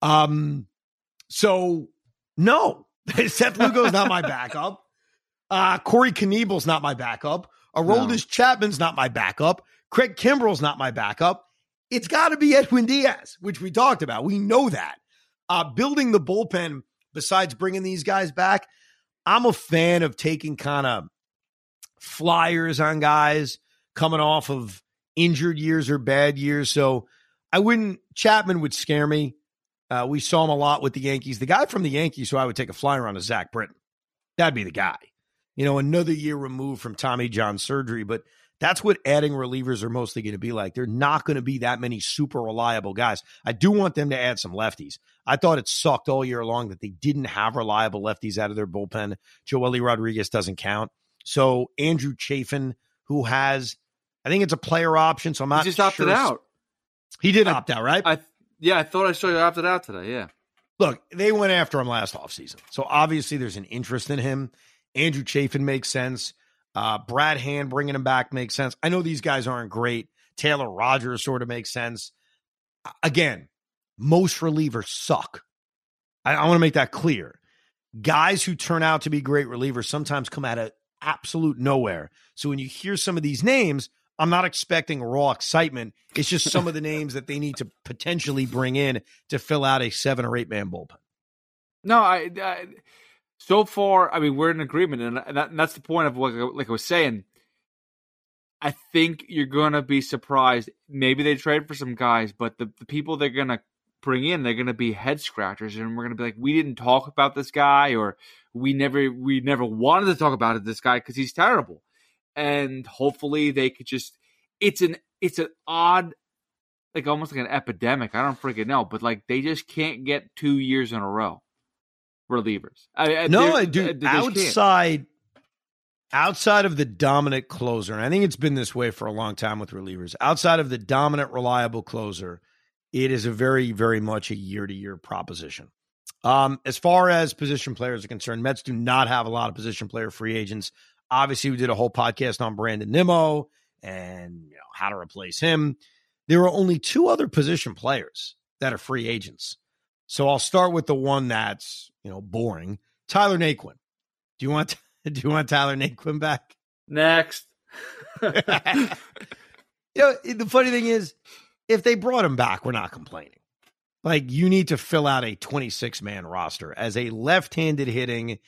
Speaker 2: Um, so no, Seth Lugo's not my backup. Uh, Corey Knebel's not my backup. Aroldis no. Chapman's not my backup. Craig Kimbrel's not my backup. It's got to be Edwin Diaz, which we talked about. We know that. Uh, building the bullpen, besides bringing these guys back, I'm a fan of taking kind of flyers on guys coming off of injured years or bad years. So I wouldn't, Chapman would scare me. Uh, we saw him a lot with the Yankees. The guy from the Yankees who I would take a flyer on is Zach Britton. That'd be the guy. You know, another year removed from Tommy John surgery, but that's what adding relievers are mostly going to be like. They're not going to be that many super reliable guys. I do want them to add some lefties. I thought it sucked all year long that they didn't have reliable lefties out of their bullpen. Joely Rodriguez doesn't count. So Andrew Chafin, who has, I think it's a player option. So I'm not
Speaker 3: he just opted out.
Speaker 2: He did I, opt out, right?
Speaker 3: I yeah, I thought I saw you opted out today. Yeah.
Speaker 2: Look, they went after him last offseason. So obviously there's an interest in him. Andrew Chafin makes sense. Uh, Brad Hand bringing him back makes sense. I know these guys aren't great. Taylor Rogers sort of makes sense. Again, most relievers suck. I, I want to make that clear. Guys who turn out to be great relievers sometimes come out of absolute nowhere. So when you hear some of these names, I'm not expecting raw excitement. It's just some of the names that they need to potentially bring in to fill out a seven or eight man bullpen.
Speaker 3: No, I, I so far, I mean, we're in agreement, and, that, and that's the point of what, like I was saying. I think you're gonna be surprised. Maybe they trade for some guys, but the, the people they're gonna bring in, they're gonna be head scratchers, and we're gonna be like, we didn't talk about this guy, or we never we never wanted to talk about this guy because he's terrible and hopefully they could just it's an it's an odd like almost like an epidemic. I don't freaking know, but like they just can't get two years in a row relievers. I,
Speaker 2: no, I do. Outside, outside of the dominant closer, and I think it's been this way for a long time with relievers. Outside of the dominant, reliable closer, it is a very, very much a year to year proposition. Um, as far as position players are concerned, Mets do not have a lot of position player free agents. Obviously, we did a whole podcast on Brandon Nimmo and you know, how to replace him. There are only two other position players that are free agents. So I'll start with the one that's, you know, boring. Tyler Naquin. Do you want do you want Tyler Naquin back?
Speaker 3: Next.
Speaker 2: you know, the funny thing is, if they brought him back, we're not complaining. Like you need to fill out a 26 man roster as a left handed hitting,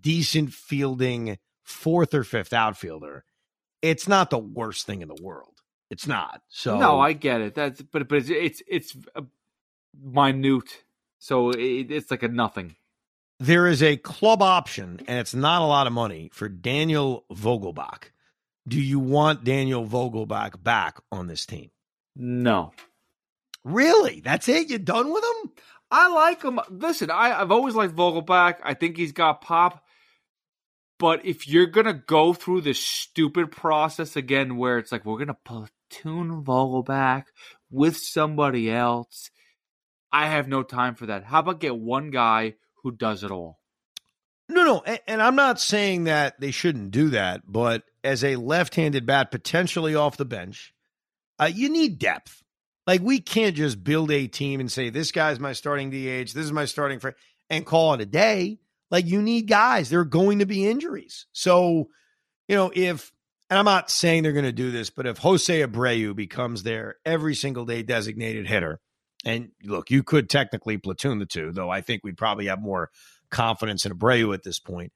Speaker 2: decent fielding fourth or fifth outfielder, it's not the worst thing in the world. It's not. So
Speaker 3: no, I get it. That's but but it's it's, it's uh, minute, so it, it's like a nothing.
Speaker 2: There is a club option, and it's not a lot of money for Daniel Vogelbach. Do you want Daniel Vogelbach back on this team?
Speaker 3: No.
Speaker 2: Really? That's it? You're done with him?
Speaker 3: I like him. Listen, I, I've always liked Vogelbach. I think he's got pop. But if you're gonna go through this stupid process again, where it's like we're gonna platoon Vogelbach with somebody else, I have no time for that. How about get one guy who does it all?
Speaker 2: No, no, and, and I'm not saying that they shouldn't do that, but as a left-handed bat, potentially off the bench, uh, you need depth. Like we can't just build a team and say this guy's my starting DH, this is my starting for, and call it a day. Like you need guys. There are going to be injuries. So, you know, if and I'm not saying they're going to do this, but if Jose Abreu becomes their every single day designated hitter, and look, you could technically platoon the two, though I think we'd probably have more confidence in Abreu at this point.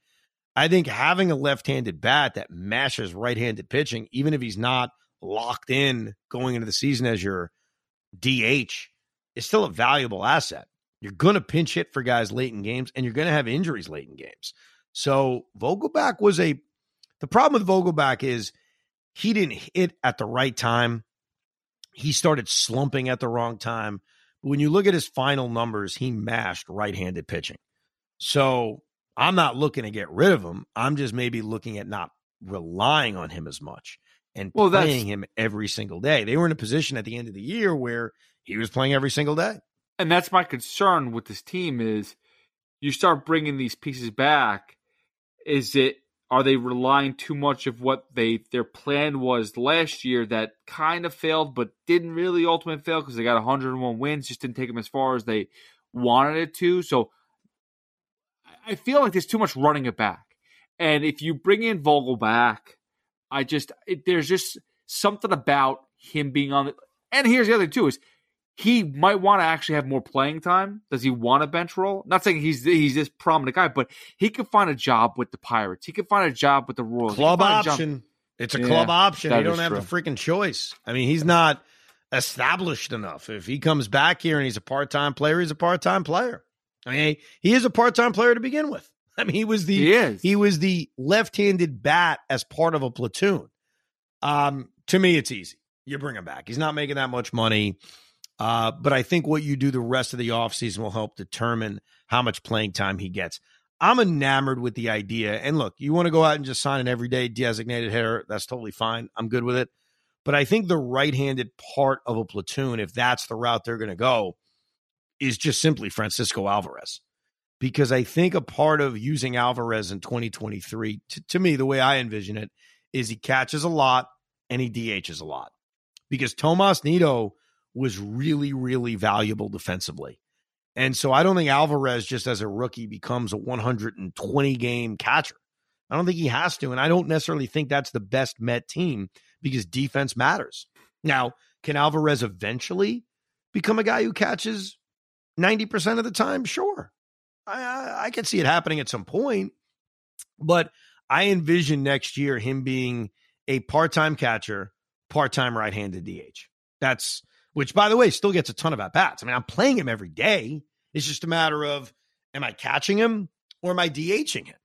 Speaker 2: I think having a left-handed bat that mashes right-handed pitching, even if he's not locked in going into the season as your DH, is still a valuable asset. You're going to pinch hit for guys late in games, and you're going to have injuries late in games. So Vogelbach was a. The problem with Vogelbach is he didn't hit at the right time. He started slumping at the wrong time. But when you look at his final numbers, he mashed right-handed pitching. So I'm not looking to get rid of him. I'm just maybe looking at not relying on him as much and well, playing him every single day. They were in a position at the end of the year where he was playing every single day.
Speaker 3: And that's my concern with this team is you start bringing these pieces back is it are they relying too much of what they their plan was last year that kind of failed but didn't really ultimately fail because they got 101 wins just didn't take them as far as they wanted it to? So i feel like there's too much running it back. And if you bring in Vogelbach i just it, there's just something about him being on the and here's the other too is he might want to actually have more playing time. Does he want a bench role? Not saying he's he's this prominent guy, but he could find a job with the Pirates. He could find a job with the Royals.
Speaker 2: Club option. it's a yeah, club option. You don't have true. the freaking choice. I mean, he's not established enough. If he comes back here and he's a part time player, he's a part time player. I mean, he is a part time player to begin with. I mean, he was the
Speaker 3: he,
Speaker 2: he was the left handed bat as part of a platoon. Um, to me, it's easy. You bring him back. He's not making that much money. Uh, but I think what you do the rest of the offseason will help determine how much playing time he gets. I'm enamored with the idea. And look, you want to go out and just sign an everyday designated hitter, that's totally fine. I'm good with it. But I think the right handed part of a platoon, if that's the route they're going to go, is just simply Francisco Alvarez. Because I think a part of using Alvarez in 2023, to, to me, the way I envision it, is he catches a lot and he DHs a lot. Because Tomas Nido was really, really valuable defensively. And so I don't think Alvarez, just as a rookie, becomes a 120 game catcher. I don't think he has to. And I don't necessarily think that's the best Met team because defense matters. Now, can Alvarez eventually become a guy who catches 90% of the time? Sure. I, I, can see it happening at some point. But I envision next year him being a part time catcher, part time right handed DH. That's which by the way still gets a ton of at bats. I mean, I'm playing him every day. It's just a matter of am I catching him or am I DHing him?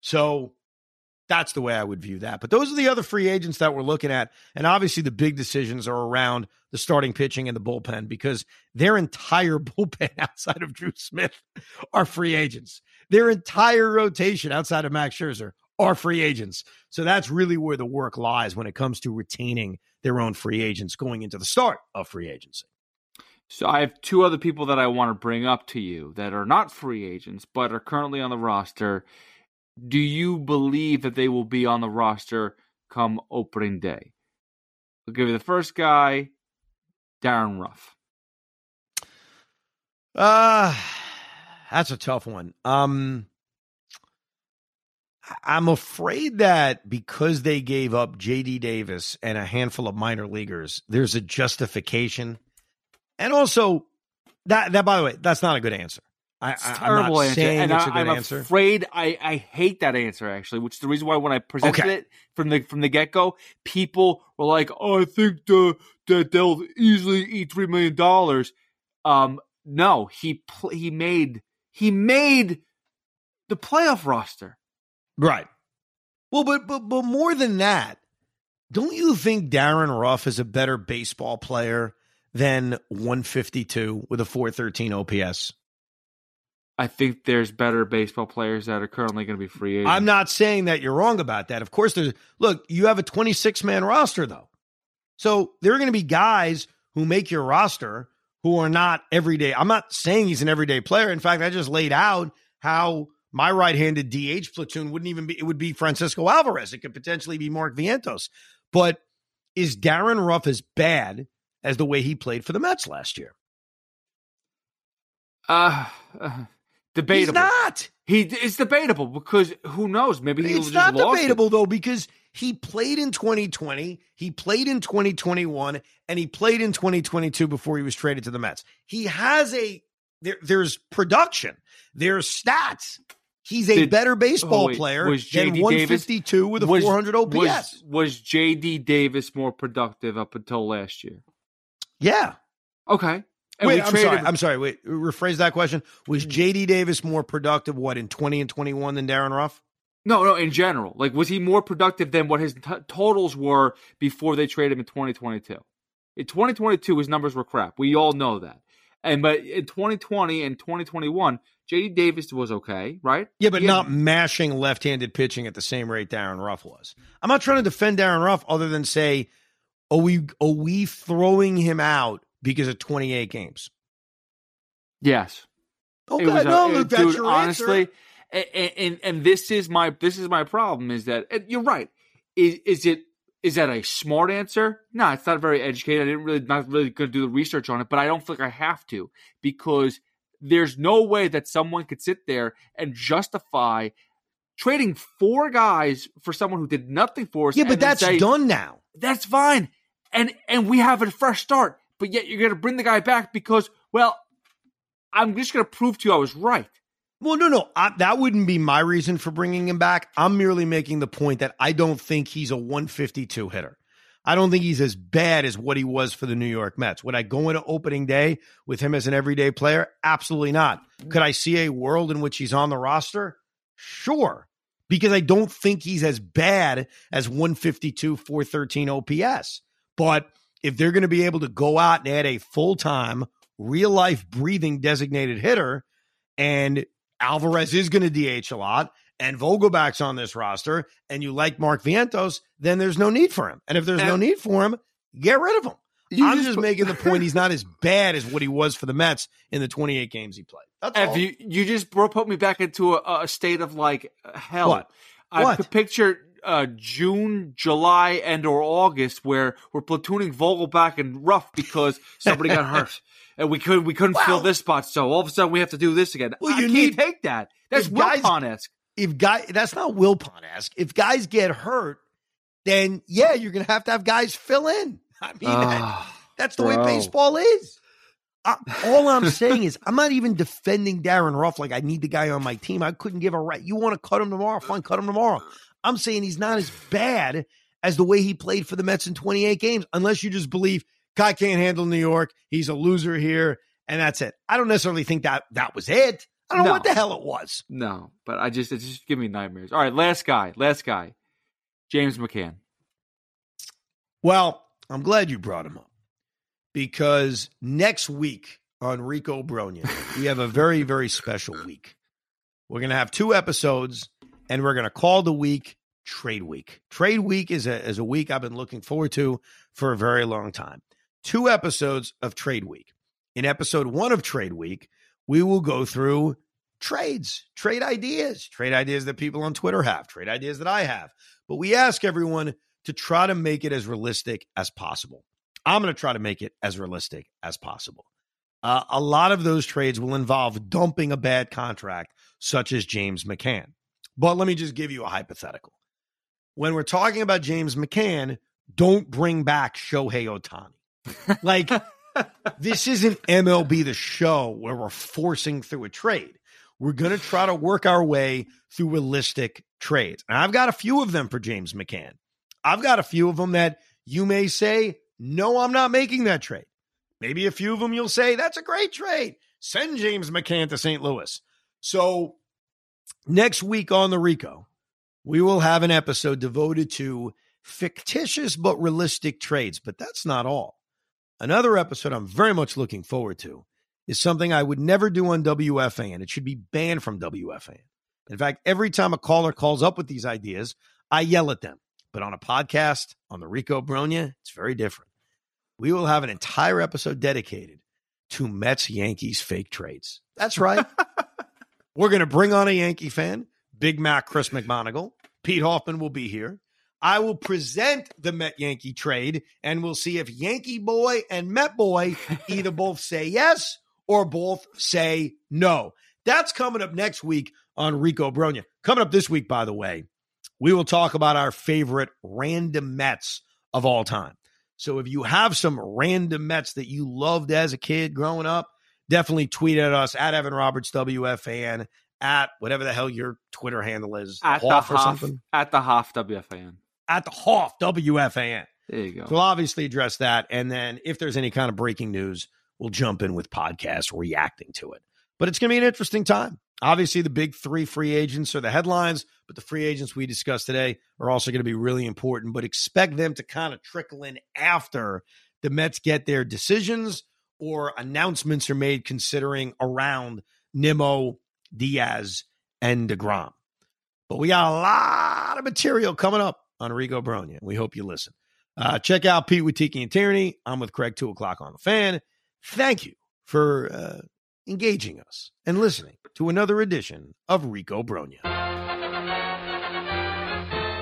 Speaker 2: So that's the way I would view that. But those are the other free agents that we're looking at. And obviously, the big decisions are around the starting pitching and the bullpen because their entire bullpen outside of Drew Smith are free agents. Their entire rotation outside of Max Scherzer are free agents. So that's really where the work lies when it comes to retaining their own free agents going into the start of free agency.
Speaker 3: So I have two other people that I want to bring up to you that are not free agents but are currently on the roster. Do you believe that they will be on the roster come opening day? I'll give you the first guy, Darin Ruf.
Speaker 2: Uh that's a tough one. Um I'm afraid that because they gave up JD Davis and a handful of minor leaguers, there's a justification. And also that that by the way, that's not a good answer. I,
Speaker 3: It's a
Speaker 2: I,
Speaker 3: terrible
Speaker 2: not
Speaker 3: answer,
Speaker 2: saying
Speaker 3: and
Speaker 2: it's
Speaker 3: I,
Speaker 2: a good
Speaker 3: am afraid I, I hate that answer actually, which is the reason why when I presented
Speaker 2: Okay.
Speaker 3: it from the from the get go, people were like, "Oh, I think the, that they'll easily eat three million dollars." Um, no, he pl- he made he made the playoff roster.
Speaker 2: Right. Well, but but but more than that, don't you think Darin Ruf is a better baseball player than 152 with a 413 OPS?
Speaker 3: I think there's better baseball players that are currently going to be free agents.
Speaker 2: I'm not saying that you're wrong about that. Of course, there's look, you have a 26 man roster though. So there are going to be guys who make your roster who are not everyday. I'm not saying he's an everyday player. In fact, I just laid out how my right handed DH platoon wouldn't even be, it would be Francisco Alvarez. It could potentially be Mark Vientos. But is Darin Ruf as bad as the way he played for the Mets last year?
Speaker 3: Uh, uh, debatable.
Speaker 2: He's not.
Speaker 3: He it's debatable because who knows? Maybe he
Speaker 2: It's not
Speaker 3: lost it.
Speaker 2: debatable though because he played in 2020, he played in 2021, and he played in 2022 before he was traded to the Mets. He has a there, there's production, there's stats. He's a
Speaker 3: Did-
Speaker 2: better baseball
Speaker 3: oh, wait,
Speaker 2: player
Speaker 3: was
Speaker 2: than
Speaker 3: JD
Speaker 2: 152 with a
Speaker 3: Was-
Speaker 2: 400 OPS.
Speaker 3: Was, was JD Davis more productive up until last year?
Speaker 2: yeah.
Speaker 3: Okay. And
Speaker 2: wait, I'm
Speaker 3: traded-
Speaker 2: sorry. I'm sorry. Wait, rephrase that question. Was hmm. JD Davis more productive what in 20 and 21 than Darin Ruf?
Speaker 3: No, no, in general. Like, was he more productive than what his t- totals were before they traded him in 2022? In 2022, his numbers were crap. We all know that. And but in 2020 and 2021, JD Davis was okay, right?
Speaker 2: Yeah, but
Speaker 3: had-
Speaker 2: not mashing left-handed pitching at the same rate Darin Ruf was. I'm not trying to defend Darin Ruf other than say, are we are we throwing him out because of 28 games?
Speaker 3: Yes.
Speaker 2: Okay,
Speaker 3: It was a-
Speaker 2: no, look, that's
Speaker 3: dude,
Speaker 2: your
Speaker 3: honestly,
Speaker 2: answer.
Speaker 3: and, and and this is my this is my problem is that you're right. Is is it is that a smart answer? No, it's not very educated. I didn't really not really going to do the research on it, but I don't think like I have to because there's no way that someone could sit there and justify trading four guys for someone who did nothing for us.
Speaker 2: Yeah, but that's
Speaker 3: say,
Speaker 2: done now.
Speaker 3: That's fine, and and we have a fresh start. But yet you're going to bring the guy back because well, I'm just going to prove to you I was right.
Speaker 2: Well, no, no, I, that wouldn't be my reason for bringing him back. I'm merely making the point that I don't think he's a 152 hitter. I don't think he's as bad as what he was for the New York Mets. Would I go into opening day with him as an everyday player? Absolutely not. Mm-hmm. Could I see a world in which he's on the roster? Sure. Because I don't think he's as bad as 152, 413 OPS. But if they're going to be able to go out and add a full time, real life breathing designated hitter, and Alvarez is going to DH a lot, and Vogelbach's on this roster, and you like Mark Vientos, then there's no need for him. And if there's no need for him, get rid of him.
Speaker 3: You
Speaker 2: I'm
Speaker 3: just
Speaker 2: just making the point he's not as bad as what he was for the Mets in the 28 games he played. That's all.
Speaker 3: If you you just bro- put me back into a, a state of like hell.
Speaker 2: What?
Speaker 3: I
Speaker 2: What?
Speaker 3: could picture uh, June, July, and or August where we're platooning Vogelbach and Ruf because somebody got hurt. And we couldn't we couldn't fill this spot, so all of a sudden we have to do this again.
Speaker 2: Well,
Speaker 3: I
Speaker 2: you
Speaker 3: can't
Speaker 2: need-
Speaker 3: take that. That's Wilpon-esque.
Speaker 2: if guy that's not Wilpon esque. If guys get hurt, then yeah, you're gonna have to have guys fill in. I mean, that-
Speaker 3: Ah,
Speaker 2: that's the way baseball is. I, all I'm saying is, I'm not even defending Darin Ruf like I need the guy on my team. I couldn't give a right. You want to cut him tomorrow? Fine, cut him tomorrow. I'm saying he's not as bad as the way he played for the Mets in 28 games, unless you just believe guy can't handle New York. He's a loser here, and that's it. I don't necessarily think that that was it. I don't know what the hell it was.
Speaker 3: no, but I just it just give me nightmares. All right, last guy, last guy, James McCann.
Speaker 2: Well, I'm glad you brought him up because next week on Rico Brogna, we have a very, very special week. We're going to have two episodes and we're going to call the week Trade Week. Trade Week is a, is a week I've been looking forward to for a very long time. Two episodes of Trade Week. In episode one of Trade Week, we will go through trades, trade ideas, trade ideas that people on Twitter have, trade ideas that I have. But we ask everyone to try to make it as realistic as possible. I'm going to try to make it as realistic as possible. Uh, a lot of those trades will involve dumping a bad contract, such as James McCann. But let me just give you a hypothetical. When we're talking about James McCann, don't bring back Shohei Ohtani. Like, this isn't MLB the show where we're forcing through a trade. We're going to try to work our way through realistic trades. And I've got a few of them for James McCann. I've got a few of them that you may say, no, I'm not making that trade. Maybe a few of them you'll say, that's a great trade. Send James McCann to St. Louis. So next week on the Rico, we will have an episode devoted to fictitious but realistic trades. But that's not all. Another episode I'm very much looking forward to is something I would never do on WFAN. It should be banned from WFAN. In fact, every time a caller calls up with these ideas, I yell at them. But on a podcast, on the Rico Brogna, it's very different. We will have an entire episode dedicated to Mets Yankees fake trades. That's right. We're going to bring on a Yankee fan, Big Mac Chris McMonagle. Pete Hoffman will be here. I will present the Met Yankee trade and we'll see if Yankee boy and Met boy either both say yes or both say no. That's coming up next week on Rico Brogna. Coming up this week, by the way, we will talk about our favorite random Mets of all time. So if you have some random Mets that you loved as a kid growing up, definitely tweet at us at Evan Roberts WFAN at whatever the hell your Twitter handle is,
Speaker 3: at Hoff the or Hoff, something. At the Hoff WFAN.
Speaker 2: At the Hoff WFAN.
Speaker 3: There you go.
Speaker 2: We'll obviously address that, and then if there's any kind of breaking news, we'll jump in with podcasts reacting to it. But it's going to be an interesting time. Obviously, the big three free agents are the headlines, but the free agents we discussed today are also going to be really important. But expect them to kind of trickle in after the Mets get their decisions or announcements are made considering around Nimmo, Diaz, and DeGrom. But we got a lot of material coming up on Rico Brogna. We hope you listen. Uh, check out Pete with Tiki and Tierney. I'm with Craig, 2 o'clock on the fan. Thank you for uh, engaging us and listening to another edition of Rico Brogna.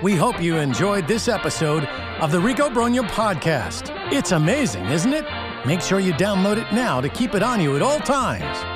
Speaker 1: We hope you enjoyed this episode of the Rico Brogna podcast. It's amazing, isn't it? Make sure you download it now to keep it on you at all times.